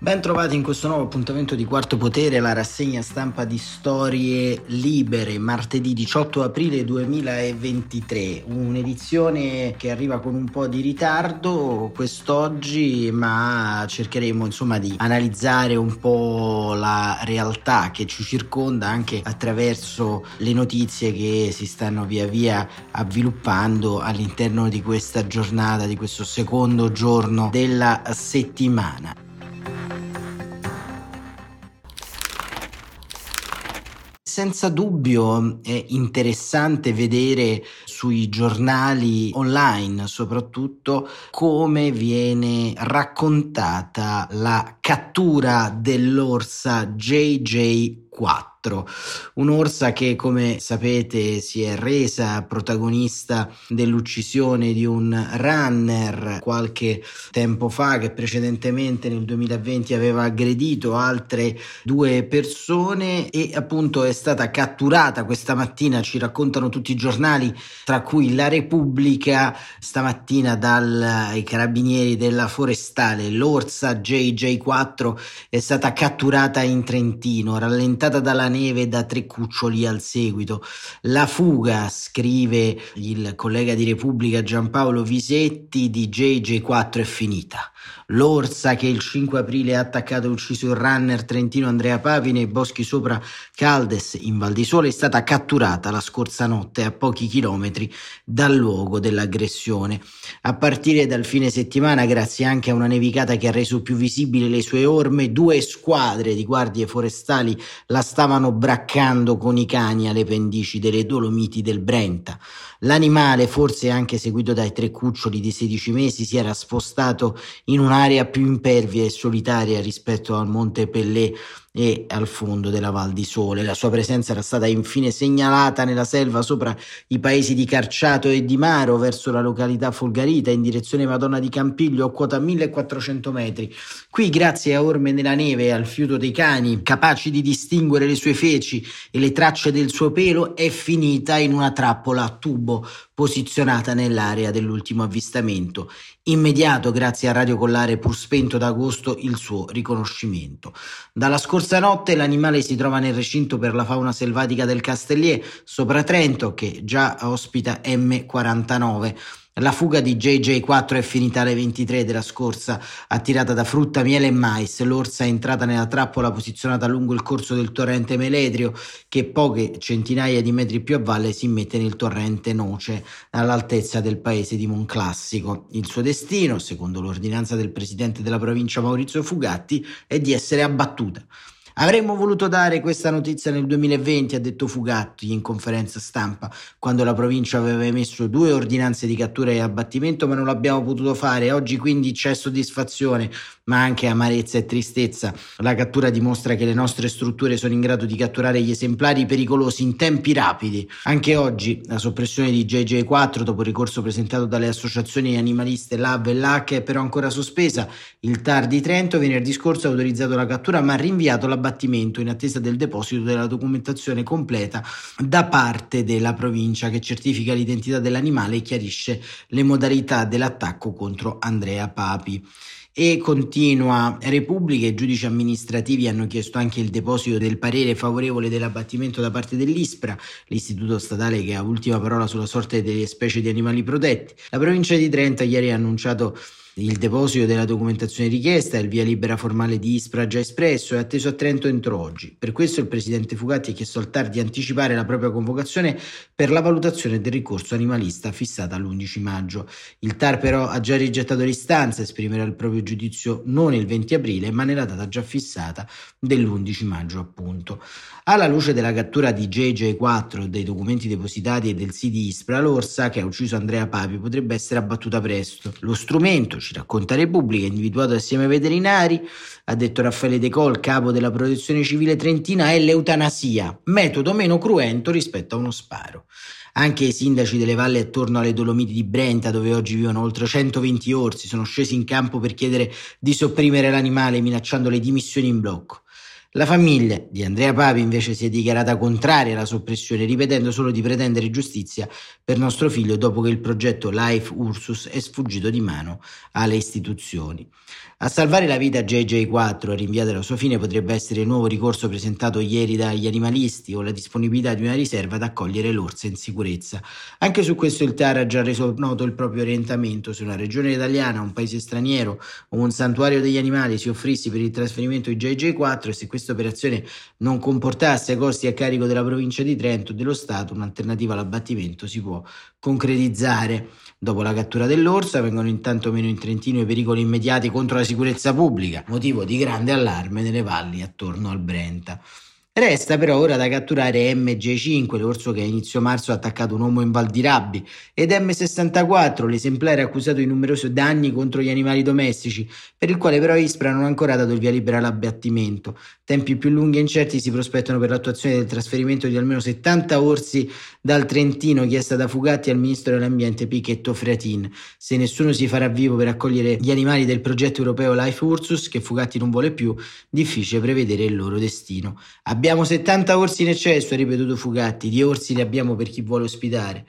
Ben trovati in questo nuovo appuntamento di Quarto Potere, la rassegna stampa di Storie Libere, martedì 18 aprile 2023, un'edizione che arriva con un po' di ritardo quest'oggi, ma cercheremo insomma di analizzare un po' la realtà che ci circonda anche attraverso le notizie che si stanno via via avviluppando all'interno di questa giornata, di questo secondo giorno della settimana. Senza dubbio è interessante vedere sui giornali online soprattutto come viene raccontata la cattura dell'orsa JJ4 4. Un'orsa che, come sapete, si è resa protagonista dell'uccisione di un runner qualche tempo fa, che precedentemente nel 2020 aveva aggredito altre due persone e appunto è stata catturata questa mattina, ci raccontano tutti i giornali, tra cui La Repubblica, stamattina dai carabinieri della forestale. L'orsa JJ4 è stata catturata in Trentino, rallentata dalla neve da tre cuccioli al seguito. La fuga, scrive il collega di Repubblica Giampaolo Visetti, di JJ4 è finita. L'orsa che il 5 aprile ha attaccato e ucciso il runner trentino Andrea Pavi nei boschi sopra Caldes in Val di Sole è stata catturata la scorsa notte a pochi chilometri dal luogo dell'aggressione. A partire dal fine settimana, grazie anche a una nevicata che ha reso più visibili le sue orme, due squadre di guardie forestali la stavano braccando con i cani alle pendici delle Dolomiti del Brenta. L'animale, forse anche seguito dai tre cuccioli di 16 mesi, si era spostato in un'area più impervia e solitaria rispetto al Monte Pellè e al fondo della Val di Sole. La sua presenza era stata infine segnalata nella selva sopra i paesi di Carciato e di Maro verso la località Folgarita in direzione Madonna di Campiglio a quota 1400 metri. Qui, grazie a orme nella neve e al fiuto dei cani, capaci di distinguere le sue feci e le tracce del suo pelo, è finita in una trappola a tubo posizionata nell'area dell'ultimo avvistamento. Immediato, grazie a Radio Collare pur spento d'agosto, il suo riconoscimento. Dalla scorsa notte l'animale si trova nel recinto per la fauna selvatica del Castellier, sopra Trento, che già ospita M49. La fuga di JJ4 è finita alle 23 della scorsa, attirata da frutta, miele e mais. L'orsa è entrata nella trappola posizionata lungo il corso del torrente Meledrio, che poche centinaia di metri più a valle si immette nel torrente Noce, all'altezza del paese di Monclassico. Il suo destino, secondo l'ordinanza del presidente della provincia Maurizio Fugatti, è di essere abbattuta. Avremmo voluto dare questa notizia nel 2020, ha detto Fugatti in conferenza stampa, quando la provincia aveva emesso due ordinanze di cattura e abbattimento, ma non l'abbiamo potuto fare. Oggi quindi c'è soddisfazione, ma anche amarezza e tristezza. La cattura dimostra che le nostre strutture sono in grado di catturare gli esemplari pericolosi in tempi rapidi. Anche oggi la soppressione di JJ4, dopo ricorso presentato dalle associazioni animaliste LAV e LAC, è però ancora sospesa. Il TAR di Trento venerdì scorso ha autorizzato la cattura, ma ha rinviato l'abbattimento abbattimento in attesa del deposito della documentazione completa da parte della provincia che certifica l'identità dell'animale e chiarisce le modalità dell'attacco contro Andrea Papi. E continua Repubblica e giudici amministrativi hanno chiesto anche il deposito del parere favorevole dell'abbattimento da parte dell'ISPRA, l'istituto statale che ha ultima parola sulla sorte delle specie di animali protetti. La provincia di Trento ieri ha annunciato il deposito della documentazione richiesta, il via libera formale di Ispra già espresso è atteso a Trento entro oggi. Per questo il presidente Fugatti ha chiesto al TAR di anticipare la propria convocazione per la valutazione del ricorso animalista fissata all'11 maggio. Il TAR però ha già rigettato l'istanza, esprimerà il proprio giudizio non il 20 aprile, ma nella data già fissata dell'11 maggio appunto. Alla luce della cattura di JJ4, dei documenti depositati e del sì Ispra, l'orsa che ha ucciso Andrea Papi potrebbe essere abbattuta presto. Lo strumento ci racconta Repubblica, individuato assieme ai veterinari, ha detto Raffaele De Col, capo della protezione civile trentina, è l'eutanasia, metodo meno cruento rispetto a uno sparo. Anche i sindaci delle valli attorno alle Dolomiti di Brenta, dove oggi vivono oltre 120 orsi, sono scesi in campo per chiedere di sopprimere l'animale minacciando le dimissioni in blocco. La famiglia di Andrea Papi invece si è dichiarata contraria alla soppressione, ripetendo solo di pretendere giustizia per nostro figlio dopo che il progetto Life Ursus è sfuggito di mano alle istituzioni. A salvare la vita a JJ4 e rinviare la sua fine potrebbe essere il nuovo ricorso presentato ieri dagli animalisti o la disponibilità di una riserva ad accogliere l'orsa in sicurezza. Anche su questo il TAR ha già reso noto il proprio orientamento. Se una regione italiana, un paese straniero o un santuario degli animali si offrisse per il trasferimento di JJ4 e se questa operazione non comportasse costi a carico della provincia di Trento o dello Stato, un'alternativa all'abbattimento si può concretizzare. Dopo la cattura dell'orsa vengono intanto meno in Trentino i pericoli immediati contro la sicurezza pubblica, motivo di grande allarme nelle valli attorno al Brenta. Resta però ora da catturare MG5, l'orso che a inizio marzo ha attaccato un uomo in Val di Rabbi, ed M64, l'esemplare accusato di numerosi danni contro gli animali domestici, per il quale però Ispra non ha ancora dato il via libera all'abbattimento. Tempi più lunghi e incerti si prospettano per l'attuazione del trasferimento di almeno 70 orsi dal Trentino, chiesta da Fugatti al ministro dell'Ambiente Pichetto Fratin. Se nessuno si farà vivo per accogliere gli animali del progetto europeo Life Ursus, che Fugatti non vuole più, difficile prevedere il loro destino. Abbiamo Abbiamo 70 orsi in eccesso, ha ripetuto Fugatti, di orsi ne abbiamo per chi vuole ospitare.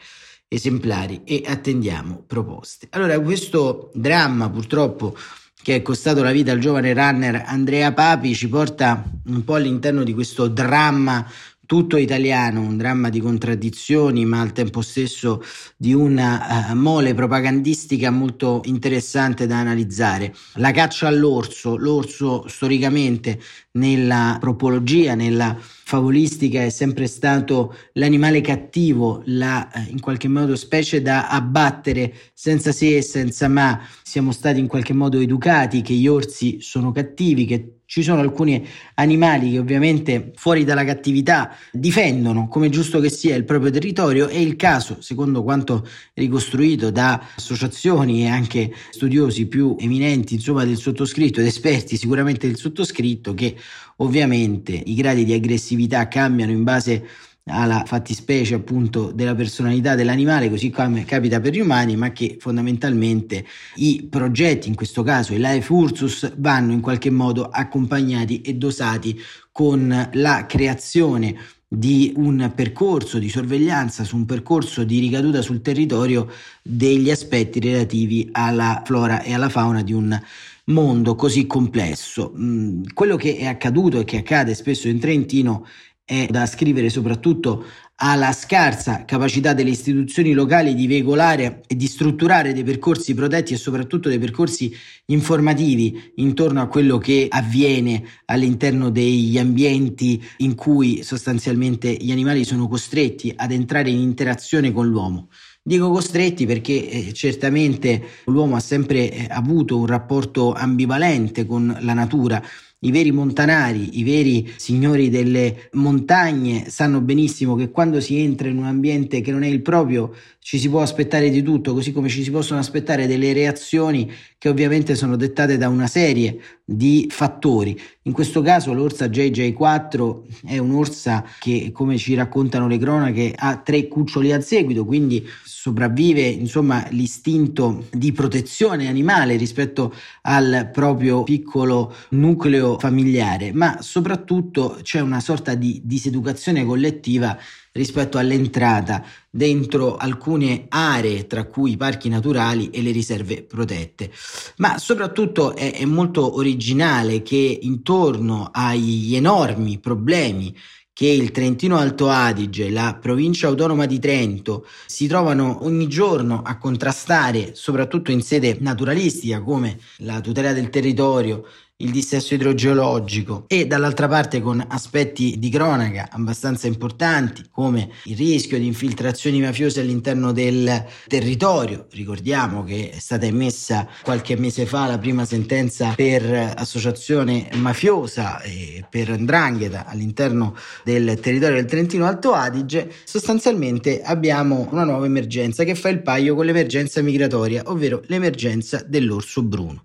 Esemplari. E attendiamo proposte. Allora, questo dramma purtroppo che è costato la vita al giovane runner Andrea Papi ci porta un po' all'interno di questo dramma tutto italiano, un dramma di contraddizioni, ma al tempo stesso di una uh, mole propagandistica molto interessante da analizzare. La caccia all'orso, l'orso storicamente nella propologia, nella favolistica è sempre stato l'animale cattivo, la eh, in qualche modo specie da abbattere senza se e senza ma. Siamo stati in qualche modo educati che gli orsi sono cattivi, che ci sono alcuni animali che ovviamente fuori dalla cattività difendono, come giusto che sia, il proprio territorio e il caso, secondo quanto ricostruito da associazioni e anche studiosi più eminenti, insomma, del sottoscritto ed esperti sicuramente del sottoscritto, che ovviamente i gradi di aggressività cambiano in base alla fattispecie appunto della personalità dell'animale, così come capita per gli umani, ma che fondamentalmente i progetti, in questo caso il Life Ursus, vanno in qualche modo accompagnati e dosati con la creazione di un percorso di sorveglianza su un percorso di ricaduta sul territorio degli aspetti relativi alla flora e alla fauna di un mondo così complesso. Mm, quello che è accaduto e che accade spesso in Trentino è da scrivere soprattutto alla scarsa capacità delle istituzioni locali di veicolare e di strutturare dei percorsi protetti e soprattutto dei percorsi informativi intorno a quello che avviene all'interno degli ambienti in cui sostanzialmente gli animali sono costretti ad entrare in interazione con l'uomo. Dico costretti perché eh, certamente l'uomo ha sempre eh, avuto un rapporto ambivalente con la natura i veri montanari, i veri signori delle montagne sanno benissimo che quando si entra in un ambiente che non è il proprio ci si può aspettare di tutto, così come ci si possono aspettare delle reazioni che ovviamente sono dettate da una serie di fattori. In questo caso l'orsa JJ4 è un'orsa che, come ci raccontano le cronache, ha tre cuccioli a seguito, quindi sopravvive insomma l'istinto di protezione animale rispetto al proprio piccolo nucleo familiare, ma soprattutto c'è una sorta di diseducazione collettiva rispetto all'entrata dentro alcune aree, tra cui i parchi naturali e le riserve protette. Ma soprattutto è, è molto originale che intorno agli enormi problemi che il Trentino Alto Adige la provincia autonoma di Trento si trovano ogni giorno a contrastare, soprattutto in sede naturalistica come la tutela del territorio il dissesto idrogeologico e dall'altra parte con aspetti di cronaca abbastanza importanti come il rischio di infiltrazioni mafiose all'interno del territorio. Ricordiamo che è stata emessa qualche mese fa la prima sentenza per associazione mafiosa e per ndrangheta all'interno del territorio del Trentino Alto Adige. Sostanzialmente abbiamo una nuova emergenza che fa il paio con l'emergenza migratoria, ovvero l'emergenza dell'orso bruno.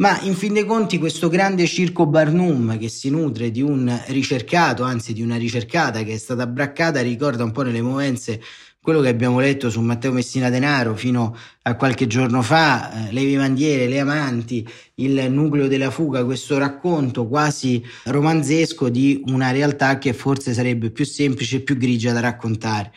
Ma in fin dei conti questo grande circo Barnum che si nutre di un ricercato, anzi di una ricercata che è stata braccata, ricorda un po' nelle movenze quello che abbiamo letto su Matteo Messina Denaro fino a qualche giorno fa, eh, le vivandiere, le amanti, il nucleo della fuga, questo racconto quasi romanzesco di una realtà che forse sarebbe più semplice e più grigia da raccontare.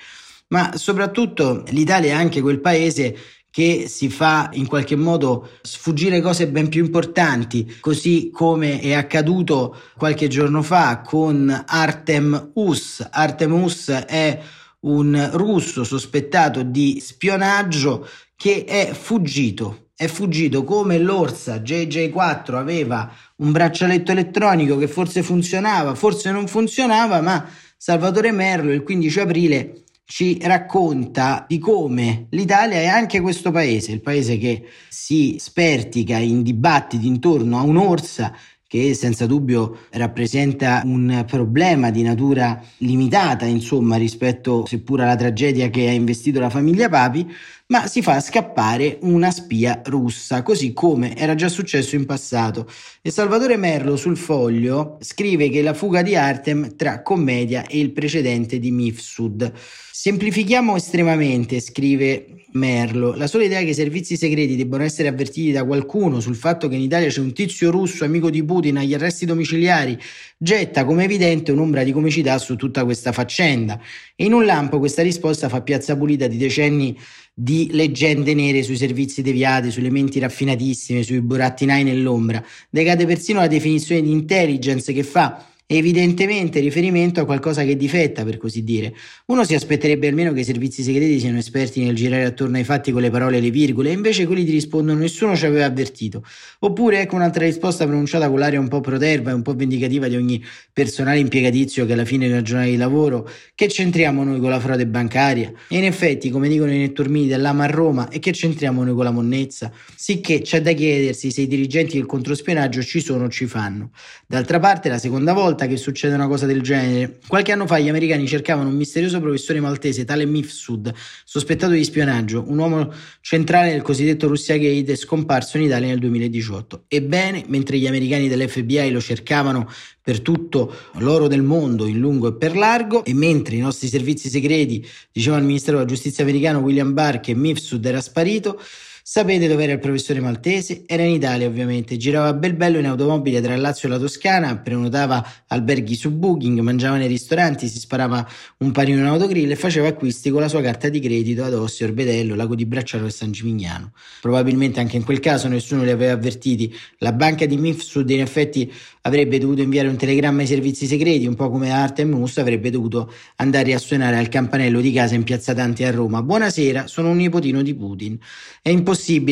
Ma soprattutto l'Italia è anche quel paese che si fa in qualche modo sfuggire cose ben più importanti, così come è accaduto qualche giorno fa con Artem Us. Artem Us è un russo sospettato di spionaggio che è fuggito. È fuggito come l'Orsa JJ4 aveva un braccialetto elettronico che forse funzionava, forse non funzionava, ma Salvatore Merlo il 15 aprile ci racconta di come l'Italia è anche questo paese, il paese che si spertica in dibattiti intorno a un'orsa che senza dubbio rappresenta un problema di natura limitata, insomma, rispetto seppur alla tragedia che ha investito la famiglia Papi, ma si fa scappare una spia russa, così come era già successo in passato. E Salvatore Merlo sul foglio scrive che la fuga di Artem tra commedia e il precedente di Mifsud. Semplifichiamo estremamente, scrive Merlo. La sola idea che i servizi segreti debbano essere avvertiti da qualcuno sul fatto che in Italia c'è un tizio russo amico di Putin agli arresti domiciliari getta come evidente un'ombra di comicità su tutta questa faccenda. E in un lampo questa risposta fa piazza pulita di decenni di leggende nere sui servizi deviati, sulle menti raffinatissime, sui burattinai nell'ombra. Decade persino la definizione di intelligence che fa evidentemente riferimento a qualcosa che difetta, per così dire. Uno si aspetterebbe almeno che i servizi segreti siano esperti nel girare attorno ai fatti con le parole e le virgole, e invece quelli ti rispondono nessuno ci aveva avvertito. Oppure ecco un'altra risposta pronunciata con l'aria un po' proterva e un po' vendicativa di ogni personale impiegatizio che alla fine una giornata di lavoro, che c'entriamo noi con la frode bancaria? E in effetti, come dicono i netturmini dell'ama a Roma, e che c'entriamo noi con la monnezza? Sicché c'è da chiedersi se i dirigenti del controspionaggio ci sono o ci fanno. D'altra parte, la seconda volta volta che succede una cosa del genere. Qualche anno fa gli americani cercavano un misterioso professore maltese, tale Mifsud, sospettato di spionaggio, un uomo centrale nel cosiddetto Russia Gate scomparso in Italia nel 2018. Ebbene, mentre gli americani dell'FBI lo cercavano per tutto l'oro del mondo in lungo e per largo e mentre i nostri servizi segreti dicevano al Ministero della Giustizia americano William Barr che Mifsud era sparito, Sapete dove era il professore maltese? Era in Italia ovviamente, girava bel bello in automobile tra Lazio e la Toscana, prenotava alberghi su Booking, mangiava nei ristoranti, si sparava un panino in autogrill e faceva acquisti con la sua carta di credito ad Ossi, Orbedello, Lago di Bracciano e San Gimignano. Probabilmente anche in quel caso nessuno li aveva avvertiti. La banca di Mifsud in effetti avrebbe dovuto inviare un telegramma ai servizi segreti, un po' come Artem Mus avrebbe dovuto andare a suonare al campanello di casa in piazza Dante a Roma. Buonasera, sono un nipotino di Putin. È impossibile,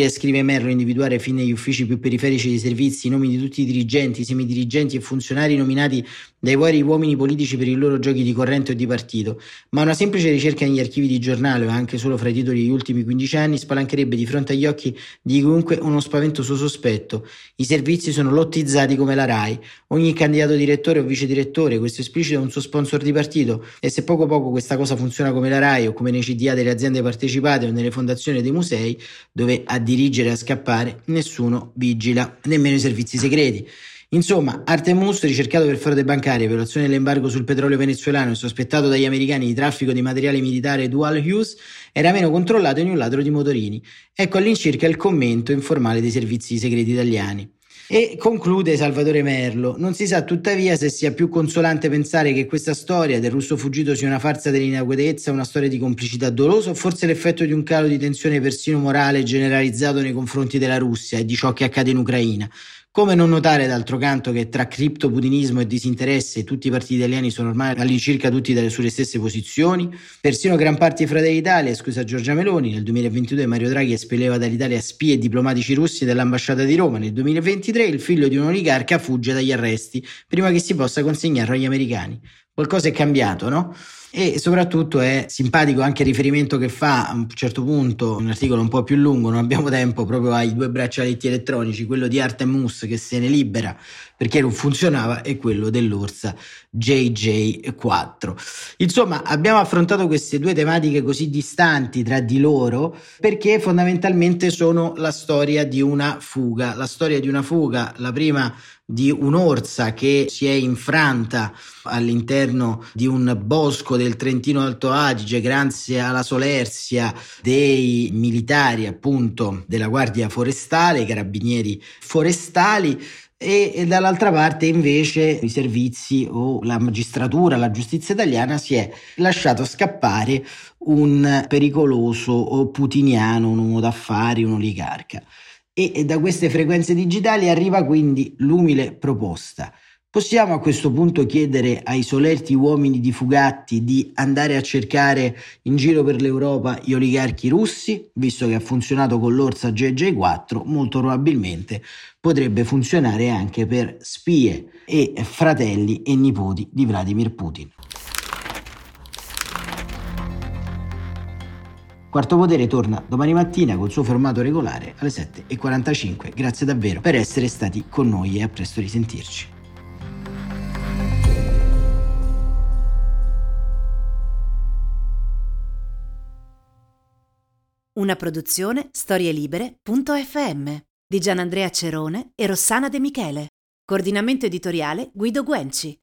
scrive Merlo, individuare fin negli uffici più periferici dei servizi i nomi di tutti i dirigenti, semidirigenti e funzionari nominati dai vari uomini politici per i loro giochi di corrente o di partito, ma una semplice ricerca negli archivi di giornale o anche solo fra i titoli degli ultimi 15 anni spalancherebbe di fronte agli occhi di chiunque uno spaventoso sospetto. I servizi sono lottizzati come la RAI. Ogni candidato direttore o vice direttore, questo esplicito è un suo sponsor di partito e se poco poco questa cosa funziona come la RAI o come nei CDA delle aziende partecipate o nelle fondazioni dei musei, dove a dirigere e a scappare nessuno vigila, nemmeno i servizi segreti. Insomma, Artemus, ricercato per frode bancaria, violazione dell'embargo sul petrolio venezuelano e sospettato dagli americani di traffico di materiale militare dual use, era meno controllato di un ladro di motorini. Ecco all'incirca il commento informale dei servizi segreti italiani. E conclude Salvatore Merlo, non si sa tuttavia se sia più consolante pensare che questa storia del russo fuggito sia una farsa dell'inadeguatezza, una storia di complicità dolosa o forse l'effetto di un calo di tensione persino morale generalizzato nei confronti della Russia e di ciò che accade in Ucraina. Come non notare d'altro canto che tra criptoputinismo e disinteresse tutti i partiti italiani sono ormai all'incirca tutti dalle sulle stesse posizioni? Persino gran parte di Fratelli d'Italia, scusa Giorgia Meloni, nel 2022 Mario Draghi espelleva dall'Italia spie e diplomatici russi dell'ambasciata di Roma. Nel 2023 il figlio di un oligarca fugge dagli arresti prima che si possa consegnarlo agli americani. Qualcosa è cambiato, no? e soprattutto è simpatico anche il riferimento che fa a un certo punto, un articolo un po' più lungo, non abbiamo tempo, proprio ai due braccialetti elettronici, quello di Artemus che se ne libera perché non funzionava e quello dell'Orsa JJ4. Insomma, abbiamo affrontato queste due tematiche così distanti tra di loro perché fondamentalmente sono la storia di una fuga, la storia di una fuga, la prima di un'orsa che si è infranta all'interno di un bosco del Trentino Alto Adige grazie alla solerzia dei militari appunto della Guardia Forestale, i carabinieri forestali e, e, dall'altra parte invece i servizi o la magistratura, la giustizia italiana si è lasciato scappare un pericoloso putiniano, un uomo d'affari, un oligarca e da queste frequenze digitali arriva quindi l'umile proposta. Possiamo a questo punto chiedere ai solerti uomini di Fugatti di andare a cercare in giro per l'Europa gli oligarchi russi, visto che ha funzionato con l'Orsa JJ4, molto probabilmente potrebbe funzionare anche per spie e fratelli e nipoti di Vladimir Putin. Quarto Potere torna domani mattina col suo formato regolare alle 7.45. Grazie davvero per essere stati con noi e a presto risentirci. Una produzione storielibere.fm di Gianandrea Cerone e Rossana De Michele. Coordinamento editoriale Guido Guenci.